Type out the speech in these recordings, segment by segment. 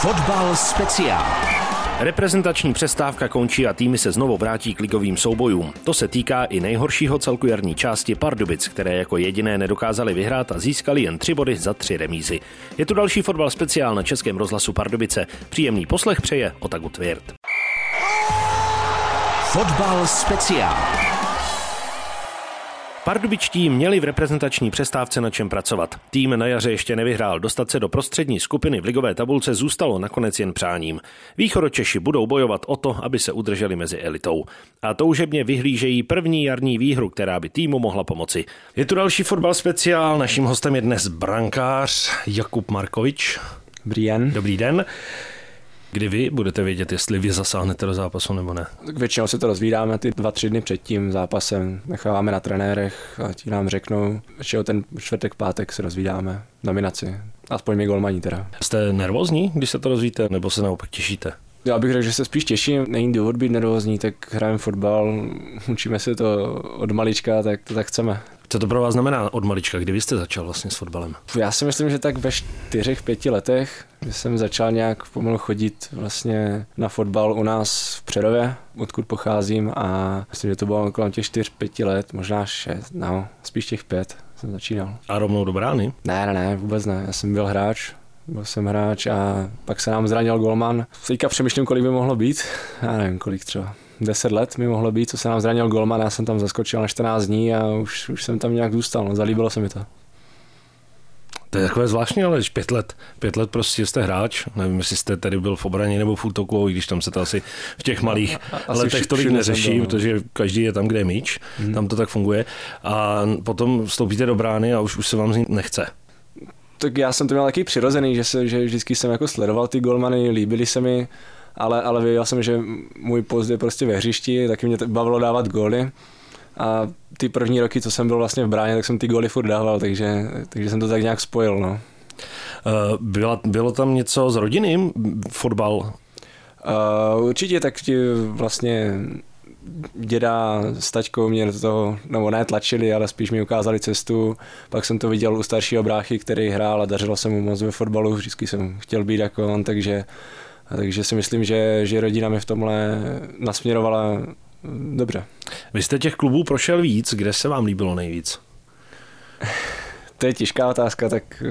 Fotbal speciál. Reprezentační přestávka končí a týmy se znovu vrátí k ligovým soubojům. To se týká i nejhoršího celku jarní části Pardubic, které jako jediné nedokázali vyhrát a získali jen tři body za tři remízy. Je tu další fotbal speciál na Českém rozhlasu Pardubice. Příjemný poslech přeje Otaku Tvěrt. Fotbal speciál. Pardubičtí měli v reprezentační přestávce na čem pracovat. Tým na jaře ještě nevyhrál, dostat se do prostřední skupiny v ligové tabulce zůstalo nakonec jen přáním. Východočeši budou bojovat o to, aby se udrželi mezi elitou. A toužebně vyhlížejí první jarní výhru, která by týmu mohla pomoci. Je tu další fotbal speciál, naším hostem je dnes brankář Jakub Markovič. Dobrý den. Dobrý den. Kdy vy budete vědět, jestli vy zasáhnete do zápasu nebo ne? Tak většinou si to rozvídáme ty dva, tři dny před tím zápasem. Necháváme na trenérech a ti nám řeknou, že ten čtvrtek, pátek se rozvídáme nominaci. Aspoň mi golmaní teda. Jste nervózní, když se to rozvíte, nebo se naopak těšíte? Já bych řekl, že se spíš těším, není důvod být nervózní, tak hrajeme fotbal, učíme se to od malička, tak to tak chceme. Co to pro vás znamená od malička, kdy vy jste začal vlastně s fotbalem? Já si myslím, že tak ve čtyřech, pěti letech, jsem začal nějak pomalu chodit vlastně na fotbal u nás v Přerově, odkud pocházím a myslím, že to bylo kolem těch čtyř, pěti let, možná šest, no, spíš těch pět jsem začínal. A rovnou do brány? Ne, ne, ne, vůbec ne, já jsem byl hráč, byl jsem hráč a pak se nám zranil golman. Teďka přemýšlím, kolik by mohlo být, já nevím, kolik třeba 10 let mi mohlo být, co se nám zranil golman, já jsem tam zaskočil na 14 dní a už, už jsem tam nějak zůstal, no, zalíbilo se mi to. To je takové zvláštní, ale když pět let, pět let prostě jste hráč, nevím, jestli jste tady byl v obraně nebo v útoku, i když tam se to asi v těch malých asi letech tolik neřeší, byl, no. protože každý je tam, kde je míč, hmm. tam to tak funguje. A potom vstoupíte do brány a už, už se vám z ní nechce. Tak já jsem to měl taky přirozený, že, se, že vždycky jsem jako sledoval ty golmany, líbily se mi, ale, ale věděl jsem, že můj post je prostě ve hřišti, taky mě bavilo dávat góly. A ty první roky, co jsem byl vlastně v bráně, tak jsem ty góly furt dával, takže, takže jsem to tak nějak spojil. No. Uh, byla, bylo tam něco s rodinným fotbal? Uh, určitě, tak ti vlastně děda s taťkou mě do toho, nebo ne tlačili, ale spíš mi ukázali cestu. Pak jsem to viděl u staršího bráchy, který hrál a dařilo se mu moc ve fotbalu. Vždycky jsem chtěl být jako on, takže takže si myslím, že, že rodina mi v tomhle nasměrovala dobře. Vy jste těch klubů prošel víc, kde se vám líbilo nejvíc? To je těžká otázka, tak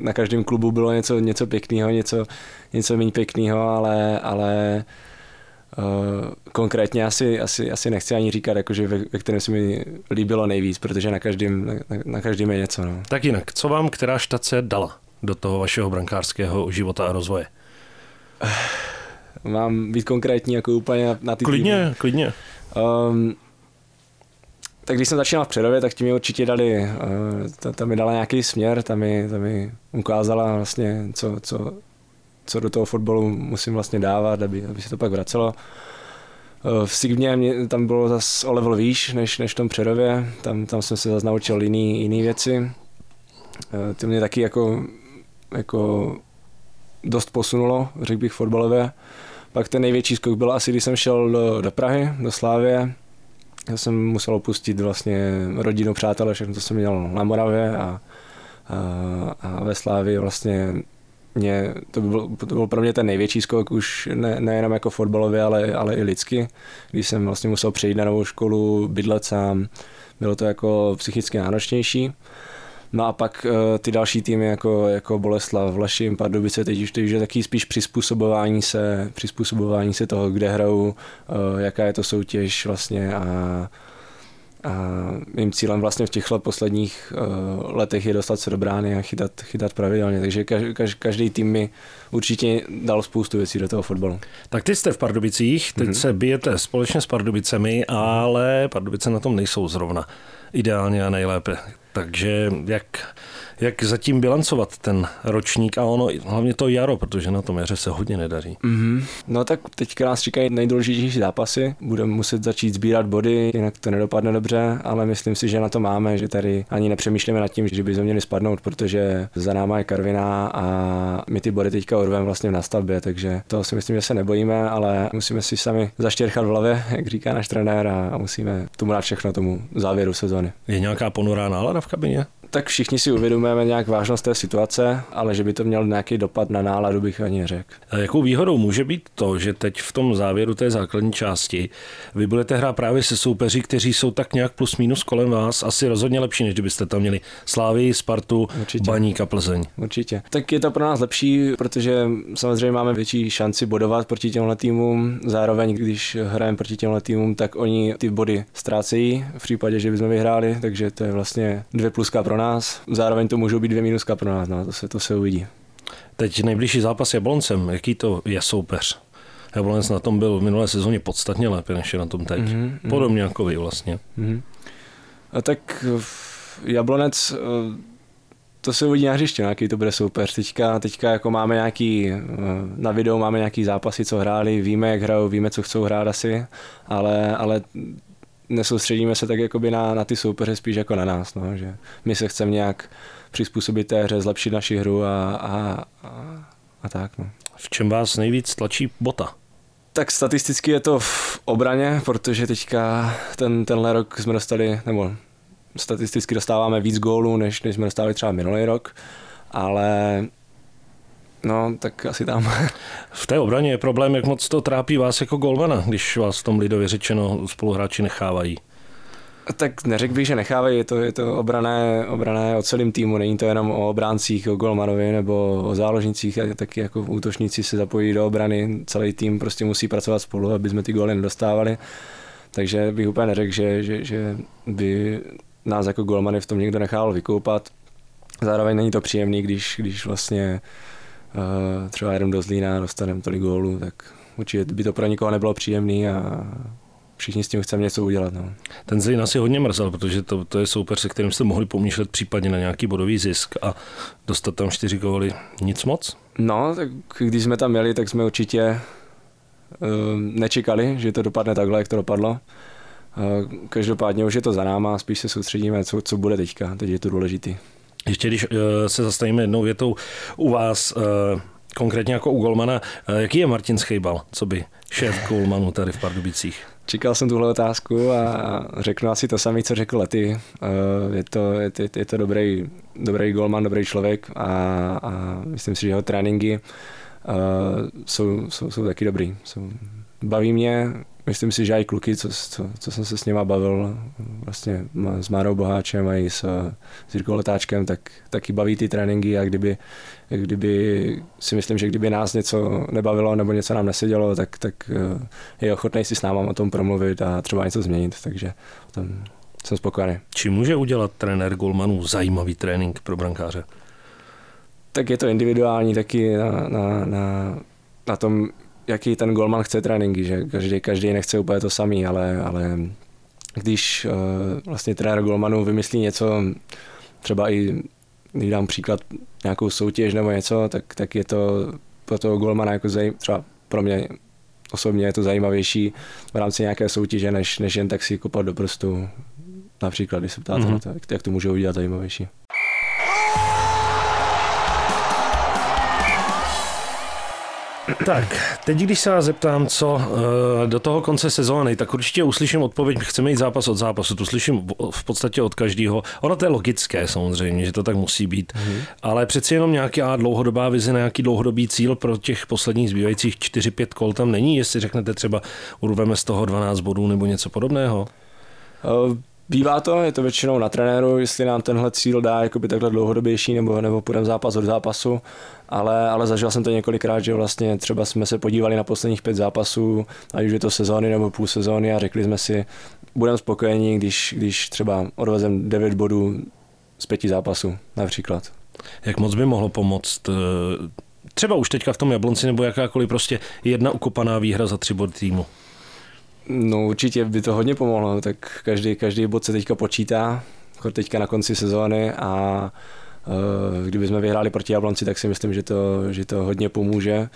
na každém klubu bylo něco, něco pěkného, něco, něco méně pěkného, ale, ale uh, konkrétně asi, asi, asi nechci ani říkat, jakože ve, ve kterém se mi líbilo nejvíc, protože na každém, na, na každém je něco. No. Tak jinak, co vám která štace dala do toho vašeho brankářského života a rozvoje? Mám být konkrétní jako úplně na, na ty Klidně, týdny. klidně. Um, tak když jsem začínal v Přerově, tak ti mi určitě dali, uh, ta, ta mi dala nějaký směr, ta mi, ta mi ukázala vlastně, co, co, co do toho fotbalu musím vlastně dávat, aby, aby se to pak vracelo. Uh, v Sigmě mě, tam bylo zase o level výš než, než v tom Přerově, tam, tam jsem se zase naučil jiný, jiný věci. Uh, ty mě taky jako, jako dost posunulo, řekl bych fotbalové. Pak ten největší skok byl asi, když jsem šel do, do Prahy, do Slávě. Já jsem musel opustit vlastně rodinu, přátelé, všechno, co jsem měl na Moravě a, a, a ve Slávě vlastně mě, to, byl, to byl pro mě ten největší skok už ne, nejenom jako fotbalově, ale, ale i lidsky, když jsem vlastně musel přejít na novou školu, bydlet sám, bylo to jako psychicky náročnější. No a pak uh, ty další týmy jako, jako Boleslav, Vlašim, Pardubice, teď už to je taky spíš přizpůsobování se, přizpůsobování se toho, kde hrajou, uh, jaká je to soutěž vlastně a, a mým cílem vlastně v těchto posledních uh, letech je dostat se do brány a chytat, chytat pravidelně, takže každý, každý tým mi určitě dal spoustu věcí do toho fotbalu. Tak ty jste v Pardubicích, teď mm-hmm. se bijete společně s Pardubicemi, ale Pardubice na tom nejsou zrovna ideálně a nejlépe. Takže jak, jak zatím bilancovat ten ročník a ono, hlavně to jaro, protože na tom jaře se hodně nedaří. Mm-hmm. No tak teďka nás čekají nejdůležitější zápasy, budeme muset začít sbírat body, jinak to nedopadne dobře, ale myslím si, že na to máme, že tady ani nepřemýšlíme nad tím, že by měli spadnout, protože za náma je Karviná a my ty body teďka urveme vlastně v nastavbě, takže to si myslím, že se nebojíme, ale musíme si sami zaštěrchat v hlavě, jak říká náš trenér a musíme tomu dát všechno tomu závěru sezóny. Je nějaká ponurá nálada v kabině? Tak všichni si uvědomujeme nějak vážnost té situace, ale že by to mělo nějaký dopad na náladu, bych ani neřekl. A jakou výhodou může být to, že teď v tom závěru té základní části vy budete hrát právě se soupeři, kteří jsou tak nějak plus minus kolem vás, asi rozhodně lepší, než kdybyste tam měli Slávy, Spartu, Určitě. Baník a Plzeň. Určitě. Tak je to pro nás lepší, protože samozřejmě máme větší šanci bodovat proti těmhle týmům. Zároveň, když hrajeme proti těmhle týmům, tak oni ty body ztrácejí v případě, že bychom vyhráli, takže to je vlastně dvě pluska pro nás. Zároveň to můžou být dvě minuska pro nás, no, to se, to se uvidí. Teď nejbližší zápas je Jabloncem. Jaký to je soupeř? Jablonec na tom byl v minulé sezóně podstatně lépe, než je na tom teď. Mm-hmm. Podobně jako vy vlastně. Mm-hmm. A tak Jablonec, eh, to se uvidí na hřiště, nějaký to bude soupeř. Teďka, teďka jako máme nějaký, eh, na videu máme nějaký zápasy, co hráli, víme, jak hrajou, víme, co chcou hrát asi, ale, ale nesoustředíme se tak jakoby na, na ty soupeře spíš jako na nás, no, že my se chceme nějak přizpůsobit té hře, zlepšit naši hru a, a, a, a tak. No. V čem vás nejvíc tlačí bota? Tak statisticky je to v obraně, protože teďka ten, tenhle rok jsme dostali, nebo statisticky dostáváme víc gólů, než, než jsme dostali třeba minulý rok, ale No, tak asi tam. V té obraně je problém, jak moc to trápí vás jako golmana, když vás v tom lidově řečeno spoluhráči nechávají. Tak neřekl bych, že nechávají, je to, je to obrané, obrané o celém týmu, není to jenom o obráncích, o golmanovi nebo o záložnicích, a taky jako útočníci se zapojí do obrany, celý tým prostě musí pracovat spolu, aby jsme ty góly nedostávali. Takže bych úplně neřekl, že, že, že by nás jako golmany v tom někdo nechal vykoupat. Zároveň není to příjemný, když, když vlastně uh, třeba jedem do Zlína, dostaneme tolik gólů, tak určitě by to pro nikoho nebylo příjemný a všichni s tím chceme něco udělat. No. Ten Zlín asi hodně mrzel, protože to, to je soupeř, se kterým jste mohli pomýšlet případně na nějaký bodový zisk a dostat tam čtyři góly. Nic moc? No, tak když jsme tam měli, tak jsme určitě uh, nečekali, že to dopadne takhle, jak to dopadlo. Uh, každopádně už je to za náma, spíš se soustředíme, co, co bude teďka, teď je to důležitý. Ještě když uh, se zastavíme jednou větou u vás, uh, konkrétně jako u Golmana, uh, jaký je Martin Schejbal, co by šéf Golmanu tady v Pardubicích? Čekal jsem tuhle otázku a řeknu asi to samé, co řekl Lety. Je to, je, je to dobrý, dobrý golman, dobrý člověk a, a myslím si, že jeho tréninky jsou, jsou, jsou taky dobrý. Jsou, baví mě, myslím si, že i kluky, co, co, co jsem se s nima bavil, vlastně s Márou Boháčem a i s, s Jirkou Letáčkem, tak taky baví ty tréninky a kdyby, kdyby si myslím, že kdyby nás něco nebavilo nebo něco nám nesedělo, tak, tak eh, je ochotný si s náma o tom promluvit a třeba něco změnit, takže tom jsem spokojený. Či může udělat trenér Golmanů zajímavý trénink pro brankáře? Tak je to individuální taky na, na, na, na tom, jaký ten golman chce tréninky, že každý, každý nechce úplně to samý, ale, ale když uh, vlastně trenér golmanů vymyslí něco, třeba i když dám příklad nějakou soutěž nebo něco, tak, tak je to pro toho golmana jako zajím, třeba pro mě osobně je to zajímavější v rámci nějaké soutěže, než, než jen tak si kopat do prostu. Například, když se ptáte mm-hmm. na to, jak, jak to může udělat zajímavější. Tak, teď když se vás zeptám, co uh, do toho konce sezóny, tak určitě uslyším odpověď, chceme jít zápas od zápasu, to slyším v podstatě od každého. Ono to je logické samozřejmě, že to tak musí být, mm. ale přeci jenom nějaká dlouhodobá vize, nějaký dlouhodobý cíl pro těch posledních zbývajících 4-5 kol tam není, jestli řeknete třeba urveme z toho 12 bodů nebo něco podobného? Uh Bývá to, je to většinou na trenéru, jestli nám tenhle cíl dá jakoby takhle dlouhodobější nebo, nebo půjdeme zápas od zápasu, ale, ale zažil jsem to několikrát, že vlastně třeba jsme se podívali na posledních pět zápasů, ať už je to sezóny nebo půl sezóny a řekli jsme si, budeme spokojení, když, když třeba odvezem 9 bodů z pěti zápasů například. Jak moc by mohlo pomoct eh, třeba už teďka v tom Jablonci nebo jakákoliv prostě jedna ukopaná výhra za tři body týmu? No určitě by to hodně pomohlo, tak každý, každý bod se teďka počítá, jako teďka na konci sezóny a uh, kdyby jsme vyhráli proti Jablonci, tak si myslím, že to, že to hodně pomůže.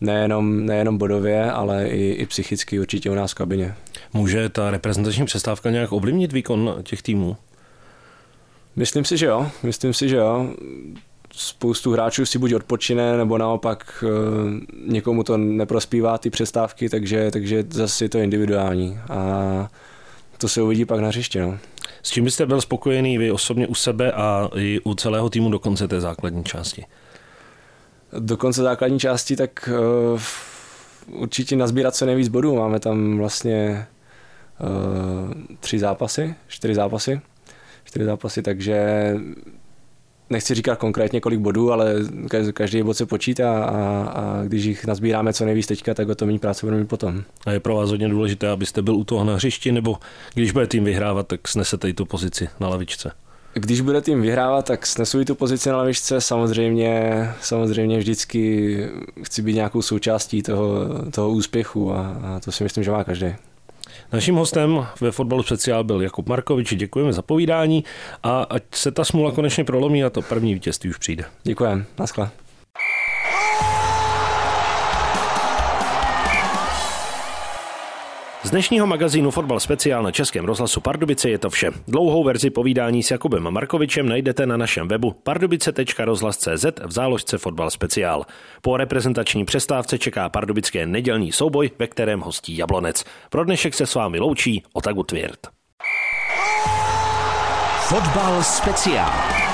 Nejenom, nejenom bodově, ale i, i psychicky určitě u nás v kabině. Může ta reprezentační přestávka nějak ovlivnit výkon těch týmů? Myslím si, že jo. Myslím si, že jo spoustu hráčů si buď odpočine, nebo naopak eh, někomu to neprospívá ty přestávky, takže, takže zase je to individuální. A to se uvidí pak na hřišti. No. S čím byste byl spokojený vy osobně u sebe a i u celého týmu do konce té základní části? Do konce základní části tak uh, určitě nazbírat co nejvíc bodů. Máme tam vlastně uh, tři zápasy, čtyři zápasy, čtyři zápasy, takže nechci říkat konkrétně kolik bodů, ale každý bod se počítá a, a když jich nazbíráme co nejvíc teďka, tak o to méně práce budeme mít potom. A je pro vás hodně důležité, abyste byl u toho na hřišti, nebo když bude tým vyhrávat, tak snesete i tu pozici na lavičce? Když bude tým vyhrávat, tak snesu i tu pozici na lavičce. Samozřejmě, samozřejmě vždycky chci být nějakou součástí toho, toho úspěchu a, a to si myslím, že má každý. Naším hostem ve fotbalu speciál byl Jakub Markovič. Děkujeme za povídání a ať se ta smůla konečně prolomí a to první vítězství už přijde. Děkujeme. Naschle. Z dnešního magazínu Fotbal speciál na Českém rozhlasu Pardubice je to vše. Dlouhou verzi povídání s Jakubem Markovičem najdete na našem webu pardubice.rozhlas.cz v záložce Fotbal speciál. Po reprezentační přestávce čeká pardubické nedělní souboj, ve kterém hostí Jablonec. Pro dnešek se s vámi loučí Otagu Tvirt. Fotbal speciál.